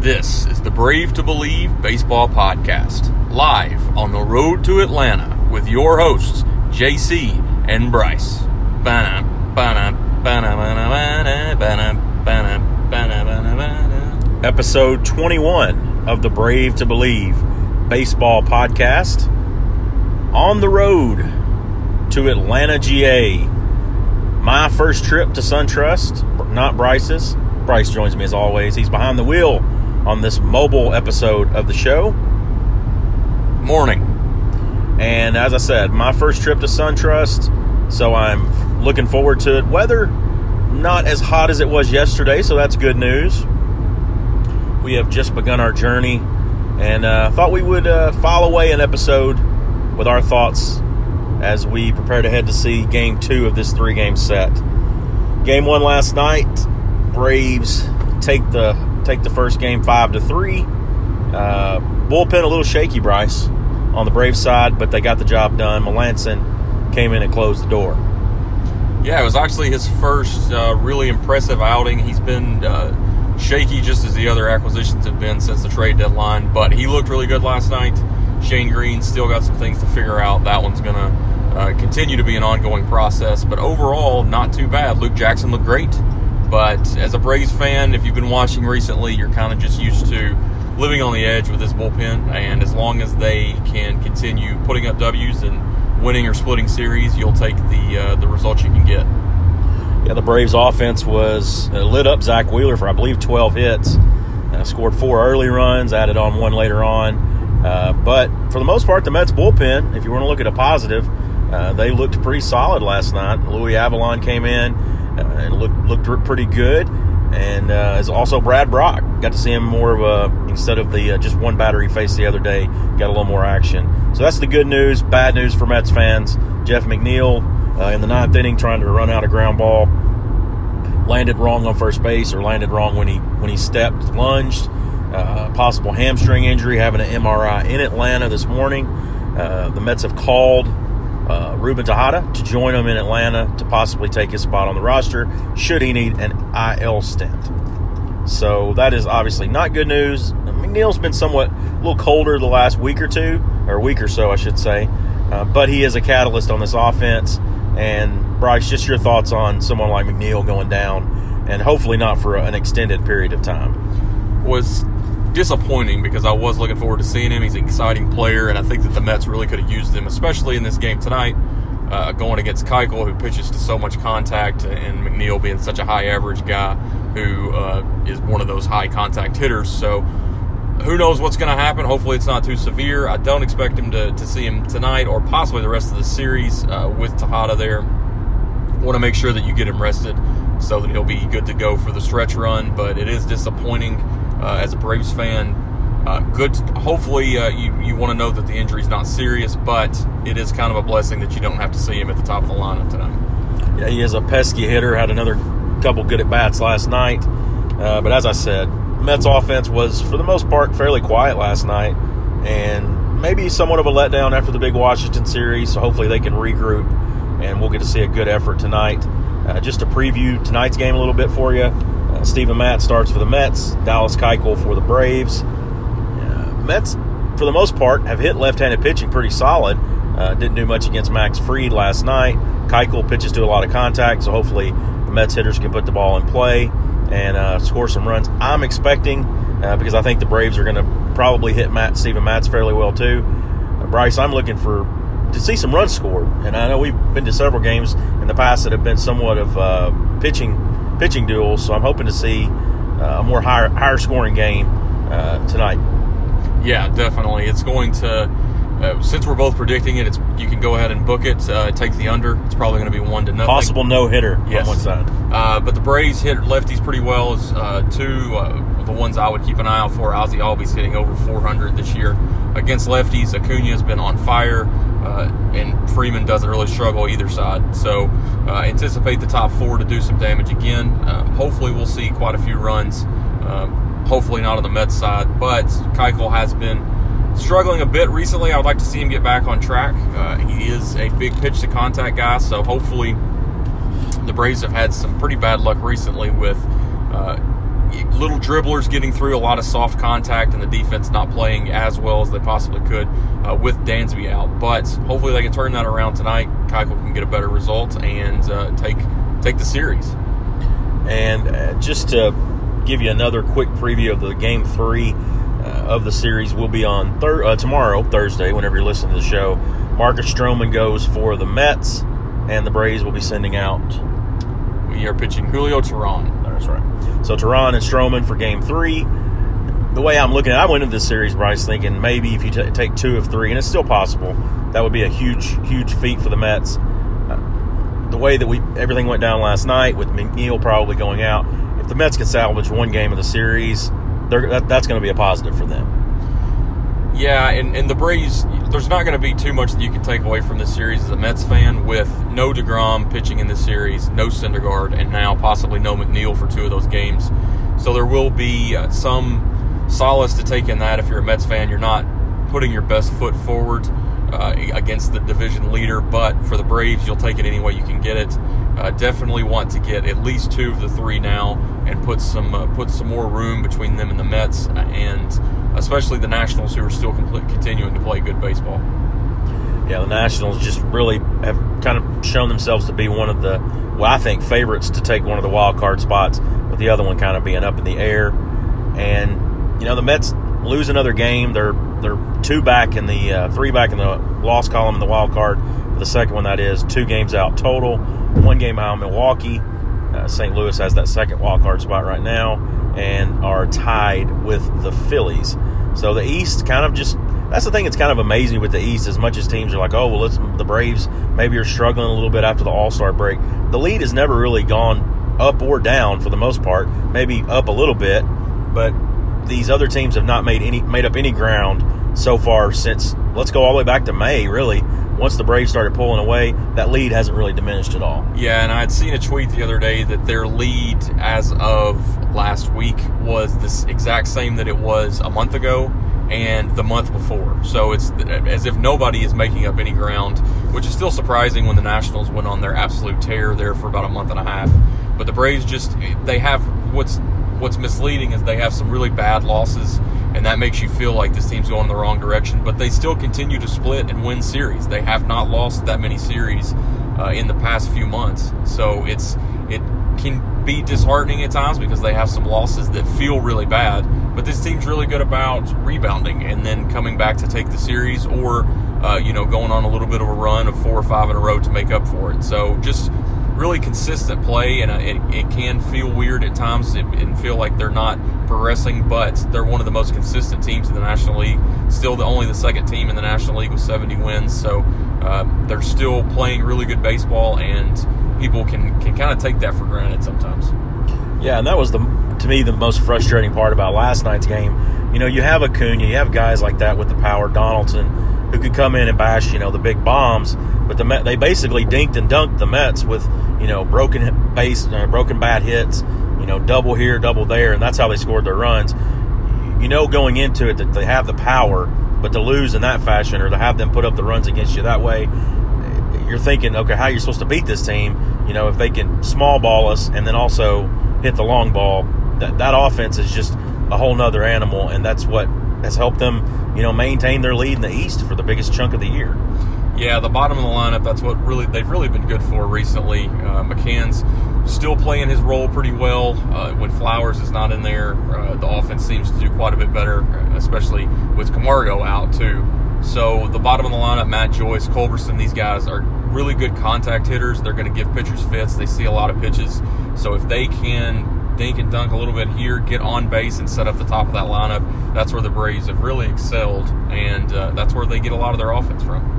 This is the Brave to Believe Baseball Podcast, live on the road to Atlanta with your hosts, JC and Bryce. Episode 21 of the Brave to Believe Baseball Podcast. On the road to Atlanta, GA. My first trip to SunTrust, not Bryce's. Bryce joins me as always. He's behind the wheel on this mobile episode of the show. Morning. And as I said, my first trip to SunTrust, so I'm looking forward to it. Weather not as hot as it was yesterday, so that's good news. We have just begun our journey, and uh, thought we would uh, file away an episode with our thoughts as we prepare to head to see Game Two of this three-game set. Game one last night, Braves take the take the first game five to three. Uh, bullpen a little shaky, Bryce, on the Braves side, but they got the job done. Melancon came in and closed the door. Yeah, it was actually his first uh, really impressive outing. He's been uh, shaky just as the other acquisitions have been since the trade deadline, but he looked really good last night. Shane Greene still got some things to figure out. That one's going to uh, continue to be an ongoing process, but overall, not too bad. Luke Jackson looked great, but as a Braves fan, if you've been watching recently, you're kind of just used to living on the edge with this bullpen, and as long as they can continue putting up W's and winning or splitting series, you'll take the uh, the results you can get. Yeah, the Braves offense was uh, lit up Zack Wheeler for I believe 12 hits. Uh, scored four early runs, added on one later on. Uh, but for the most part, the Mets bullpen, if you want to look at a positive, uh, they looked pretty solid last night. Luis Avilan came in and looked looked pretty good, and uh, is also Brad Brach. Got to see him more of a instead of the uh, just one batter he faced the other day. Got a little more action. So that's the good news. Bad news for Mets fans. Jeff McNeil uh, in the ninth inning trying to run out a ground ball landed wrong on first base or landed wrong when he when he stepped lunged uh, possible hamstring injury having an mri in atlanta this morning uh, the mets have called uh, ruben tejada to join them in atlanta to possibly take his spot on the roster should he need an il stint. So that is obviously not good news. Mcneil's been somewhat a little colder the last week or two or week or so i should say. Uh, but he is a catalyst on this offense. And Bryce, just your thoughts on someone like McNeil going down, and hopefully not for an extended period of time. Was disappointing because I was looking forward to seeing him. He's an exciting player, and I think that the Mets really could have used him, especially in this game tonight, uh, going against Keuchel, who pitches to so much contact, and McNeil being such a high average guy who uh, is one of those high contact hitters. So who knows what's going to happen? Hopefully, it's not too severe. I don't expect him to, to see him tonight or possibly the rest of the series uh, with Tejada there. Want to make sure that you get him rested so that he'll be good to go for the stretch run. But it is disappointing uh, as a Braves fan. Uh, good. Hopefully, uh, you you want to know that the injury is not serious, but it is kind of a blessing that you don't have to see him at the top of the lineup tonight. Yeah, he is a pesky hitter. Had another couple good at bats last night, uh, but as I said, Mets offense was, for the most part, fairly quiet last night, and maybe somewhat of a letdown after the big Washington series. So hopefully they can regroup, and we'll get to see a good effort tonight. Uh, just to preview tonight's game a little bit for you, uh, Steven Matz starts for the Mets, Dallas Keuchel for the Braves. Uh, Mets, for the most part, have hit left-handed pitching pretty solid. Uh, didn't do much against Max Fried last night. Keuchel pitches to a lot of contact, so hopefully the Mets hitters can put the ball in play and uh, score some runs. I'm expecting uh, because I think the Braves are going to probably hit Matt Steven Matz fairly well too. Uh, Bryce, I'm looking for to see some runs scored, and I know we've been to several games in the past that have been somewhat of uh, pitching pitching duels. So I'm hoping to see uh, a more higher higher scoring game uh, tonight. Yeah, definitely. It's going to. Uh, since we're both predicting it, it's you can go ahead and book it. Uh, take the under. It's probably going to be one to nothing. Possible no hitter Yes. on one side. Uh, but the Braves hit lefties pretty well. As uh, two uh, the ones I would keep an eye out for. Ozzy Albies hitting over 400 this year against lefties. Acuna has been on fire, uh, and Freeman doesn't really struggle either side. So uh, anticipate the top four to do some damage again. Uh, hopefully, we'll see quite a few runs. Um, hopefully, not on the Mets side, but Keuchel has been struggling a bit recently. I would like to see him get back on track. Uh, he is a big pitch to contact guy, so hopefully the Braves have had some pretty bad luck recently with uh, little dribblers getting through, a lot of soft contact, and the defense not playing as well as they possibly could uh, with Dansby out. But hopefully they can turn that around tonight. Keuchel can get a better result and uh, take take the series. And uh, just to give you another quick preview of the game three uh, of the series, will be on thir- uh, tomorrow, Thursday, whenever you're listening to the show. Marcus Stroman goes for the Mets, and the Braves will be sending out. We are pitching Julio Teheran. That's right. So Teheran and Stroman for game three. The way I'm looking at it, I went into this series, Bryce, thinking maybe if you t- take two of three, and it's still possible, that would be a huge, huge feat for the Mets. Uh, the way that we everything went down last night with McNeil probably going out, if the Mets can salvage one game of the series, that, that's going to be a positive for them. Yeah, and, and the Braves, there's not going to be too much that you can take away from this series as a Mets fan with no DeGrom pitching in this series, no Syndergaard, and now possibly no McNeil for two of those games. So there will be uh, some solace to take in that if you're a Mets fan. You're not putting your best foot forward uh, against the division leader, but for the Braves, you'll take it any way you can get it. Uh, definitely want to get at least two of the three now and put some uh, put some more room between them and the Mets, and especially the Nationals, who are still complete, continuing to play good baseball. Yeah, the Nationals just really have kind of shown themselves to be one of the, well, I think, favorites to take one of the wild card spots, with the other one kind of being up in the air. And you know, the Mets lose another game. They're they're two back in the uh, three back in the loss column in the wild card. The second one that is two games out total, one game out Milwaukee. Uh, St. Louis has that second wild card spot right now and are tied with the Phillies. So the East kind of just that's the thing that's kind of amazing with the East. As much as teams are like, oh well, let's the Braves maybe are struggling a little bit after the All Star break. The lead has never really gone up or down for the most part. Maybe up a little bit, but these other teams have not made any made up any ground so far since let's go all the way back to May. Really, once the Braves started pulling away, that lead hasn't really diminished at all. Yeah, and I'd seen a tweet the other day that their lead as of last week was this exact same that it was a month ago and the month before. So it's as if nobody is making up any ground, which is still surprising when the Nationals went on their absolute tear there for about a month and a half. But the Braves just they have what's what's misleading is they have some really bad losses and that makes you feel like this team's going in the wrong direction. But they still continue to split and win series. They have not lost that many series uh, in the past few months. So it's it can be disheartening at times because they have some losses that feel really bad. But this team's really good about rebounding and then coming back to take the series, or uh, you know going on a little bit of a run of four or five in a row to make up for it. So just really consistent play, and uh, it, it can feel weird at times and feel like they're not progressing, but they're one of the most consistent teams in the National League. Still, the only the second team in the National League with 70 wins, so uh, they're still playing really good baseball, and people can can kind of take that for granted sometimes. Yeah, and that was the to me the most frustrating part about last night's game. You know, you have Acuna, you have guys like that with the power, Donaldson, who could come in and bash you know the big bombs, but the Met, they basically dinked and dunked the Mets with you know broken base, uh, broken bat hits, you know double here, double there, and that's how they scored their runs. You know, going into it that they have the power, but to lose in that fashion or to have them put up the runs against you that way, you're thinking, okay, how are you supposed to beat this team? You know, if they can small ball us and then also hit the long ball, that that offense is just a whole nother animal, and that's what has helped them, you know, maintain their lead in the East for the biggest chunk of the year. Yeah, the bottom of the lineup. That's what really they've really been good for recently. Uh, McCann's still playing his role pretty well. Uh, when Flowers is not in there, uh, the offense seems to do quite a bit better, especially with Camargo out too. So the bottom of the lineup, Matt Joyce, Culberson, these guys are really good contact hitters. They're going to give pitchers fits. They see a lot of pitches. So if they can dink and dunk a little bit here, get on base and set up the top of that lineup, that's where the Braves have really excelled, and uh, that's where they get a lot of their offense from.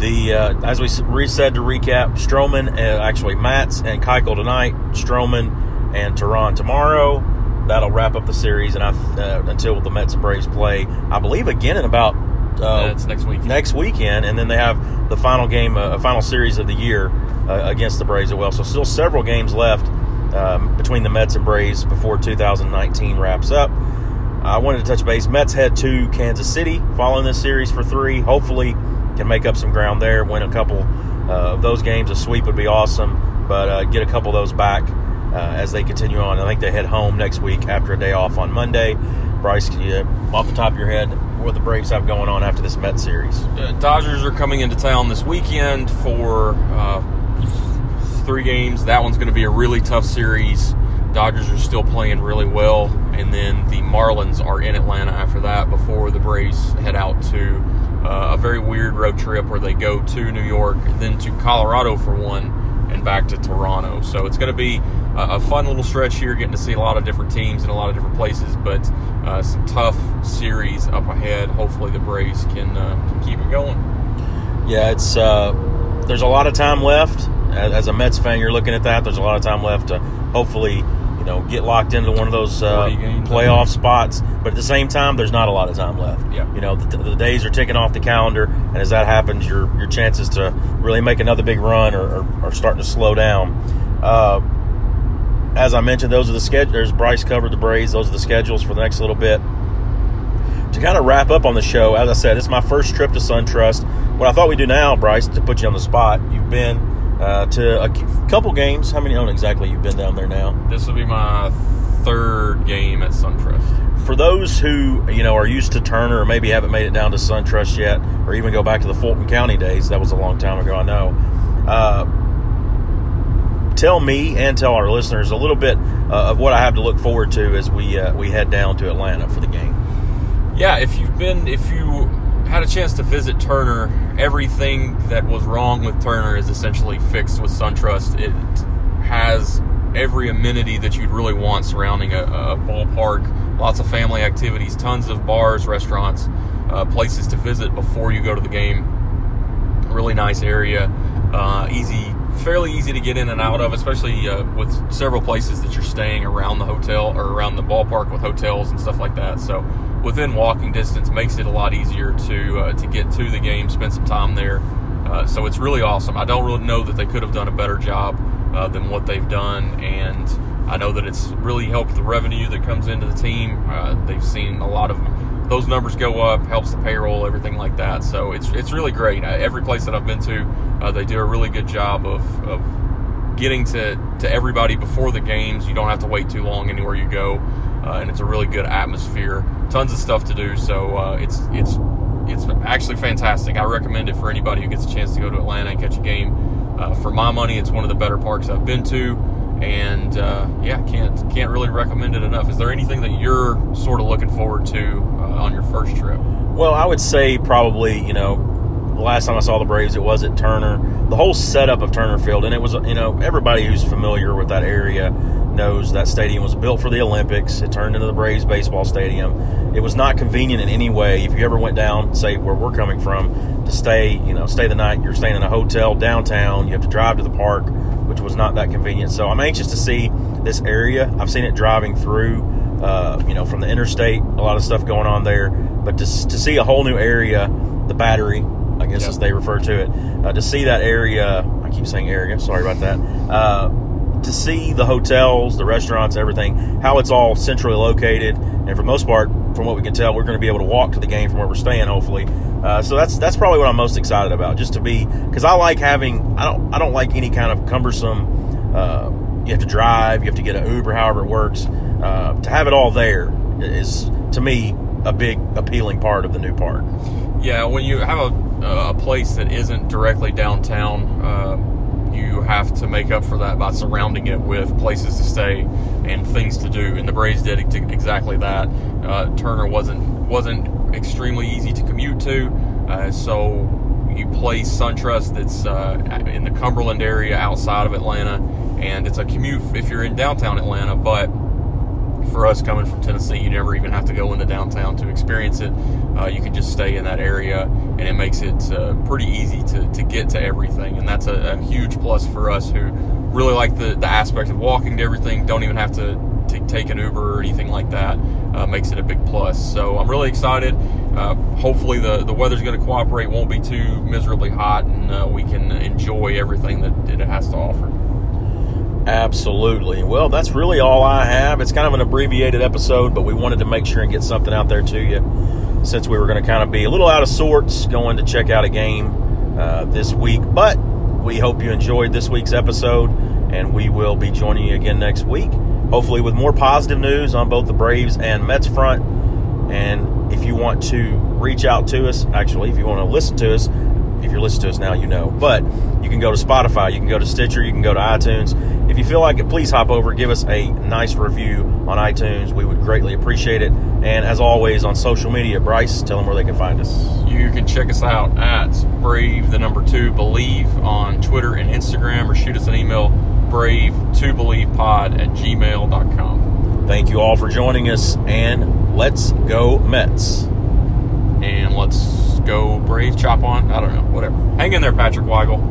The uh, as we said to recap, Stroman, uh, actually Matz and Keuchel tonight, Stroman and Teheran tomorrow. That'll wrap up the series, and I, uh, until the Mets and Braves play, I believe again in about uh, next weekend. Next weekend, and then they have the final game, uh, final series of the year uh, against the Braves as well. So still several games left um, between the Mets and Braves before 2019 wraps up. I wanted to touch base. Mets head to Kansas City following this series for three. Hopefully, can make up some ground there, win a couple uh, of those games. A sweep would be awesome, but uh, get a couple of those back. uh, as they continue on. I think they head home next week after a day off on Monday. Bryce, can you, off the top of your head, what the Braves have going on after this Met series? Dodgers are coming into town this weekend for uh, three games. That one's going to be a really tough series. Dodgers are still playing really well, and then the Marlins are in Atlanta after that before the Braves head out to uh, a very weird road trip where they go to New York, then to Colorado for one, and back to Toronto. So it's going to be a, fun little stretch here, getting to see a lot of different teams in a lot of different places, but uh, some tough series up ahead. Hopefully, the Braves can, uh, can keep it going. Yeah, it's uh, there's a lot of time left. As, a Mets fan, you're looking at that. There's a lot of time left to hopefully you know get locked into one of those uh, playoff spots. But at the same time, there's not a lot of time left. Yeah. You know, the, the days are ticking off the calendar, and as that happens, your your chances to really make another big run are, are, are starting to slow down. Uh, as I mentioned, those are the schedules. Bryce covered the Braves. Those are the schedules for the next little bit. To kind of wrap up on the show, as I said, it's my first trip to SunTrust. What I thought we'd do now, Bryce, to put you on the spot, you've been uh, to a couple games. How many on exactly you've been down there now? This will be my third game at SunTrust. For those who you know are used to Turner or maybe haven't made it down to SunTrust yet, or even go back to the Fulton County days, that was a long time ago. I know. Uh, tell me and tell our listeners a little bit uh, of what I have to look forward to as we uh, we head down to Atlanta for the game. Yeah, if you've been, if you had a chance to visit Turner, everything that was wrong with Turner is essentially fixed with SunTrust. It has every amenity that you'd really want surrounding a, a ballpark. Lots of family activities, tons of bars, restaurants, uh, places to visit before you go to the game. Really nice area, uh, easy fairly easy to get in and out of, especially uh, with several places that you're staying around the hotel or around the ballpark with hotels and stuff like that. So within walking distance makes it a lot easier to uh, to get to the game, spend some time there. Uh, so it's really awesome. I don't really know that they could have done a better job uh, than what they've done, and I know that it's really helped the revenue that comes into the team. Uh, they've seen a lot of those numbers go up, helps the payroll, everything like that. So it's it's really great. Uh, every place that I've been to, uh, they do a really good job of, of getting to, to everybody before the games. You don't have to wait too long anywhere you go, uh, and it's a really good atmosphere. Tons of stuff to do. So uh, it's it's it's actually fantastic. I recommend it for anybody who gets a chance to go to Atlanta and catch a game. Uh, for my money, it's one of the better parks I've been to and uh, yeah, can't can't really recommend it enough. Is there anything that you're sort of looking forward to uh, on your first trip? Well, I would say probably you know the last time I saw the Braves, it was at Turner. The whole setup of Turner Field, and it was you know everybody who's familiar with that area knows that stadium was built for the Olympics. It turned into the Braves baseball stadium. It was not convenient in any way. If you ever went down, say where we're coming from, to stay, you know, stay the night, you're staying in a hotel downtown. You have to drive to the park, which was not that convenient. So I'm anxious to see this area. I've seen it driving through, uh, you know, from the interstate. A lot of stuff going on there, but to to see a whole new area, the Battery, I guess Yep. as they refer to it, uh, to see that area. I keep saying area. Sorry about that. Uh, to see the hotels, the restaurants, everything, how it's all centrally located, and for the most part, from what we can tell, we're going to be able to walk to the game from where we're staying, hopefully. Uh, so that's that's probably what I'm most excited about, just to be because I like having I don't I don't like any kind of cumbersome. Uh, you have to drive, you have to get an Uber, however it works. Uh, to have it all there is to me a big appealing part of the new park. Yeah, when you have a, a place that isn't directly downtown, uh, you have to make up for that by surrounding it with places to stay and things to do. And the Braves did exactly that. Uh, Turner wasn't wasn't extremely easy to commute to, uh, so you place SunTrust that's uh, in the Cumberland area outside of Atlanta, and it's a commute if you're in downtown Atlanta, but for us coming from Tennessee, you never even have to go into downtown to experience it. Uh, you can just stay in that area, and it makes it uh, pretty easy to, to get to everything. And that's a, a huge plus for us who really like the, the aspect of walking to everything, don't even have to, to take an Uber or anything like that. Uh, makes it a big plus. So I'm really excited. Uh, hopefully, the, the weather's going to cooperate, won't be too miserably hot, and uh, we can enjoy everything that it has to offer. Absolutely. Well, that's really all I have. It's kind of an abbreviated episode, but we wanted to make sure and get something out there to you since we were going to kind of be a little out of sorts going to check out a game uh, this week. But we hope you enjoyed this week's episode. and we will be joining you again next week, hopefully with more positive news on both the Braves and Mets front. And if you want to reach out to us, actually, if you want to listen to us, if you're listening to us now, you know. But you can go to Spotify, you can go to Stitcher, you can go to iTunes. If you feel like it, please hop over, give us a nice review on iTunes. We would greatly appreciate it. And as always, on social media, Bryce, tell them where they can find us. You can check us out at Brave the number two Believe on Twitter and Instagram, or shoot us an email brave to believe pod at gmail.com. Thank you all for joining us, and let's go Mets. And let's go Braves chop on. I don't know, whatever. Hang in there, Patrick Weigel.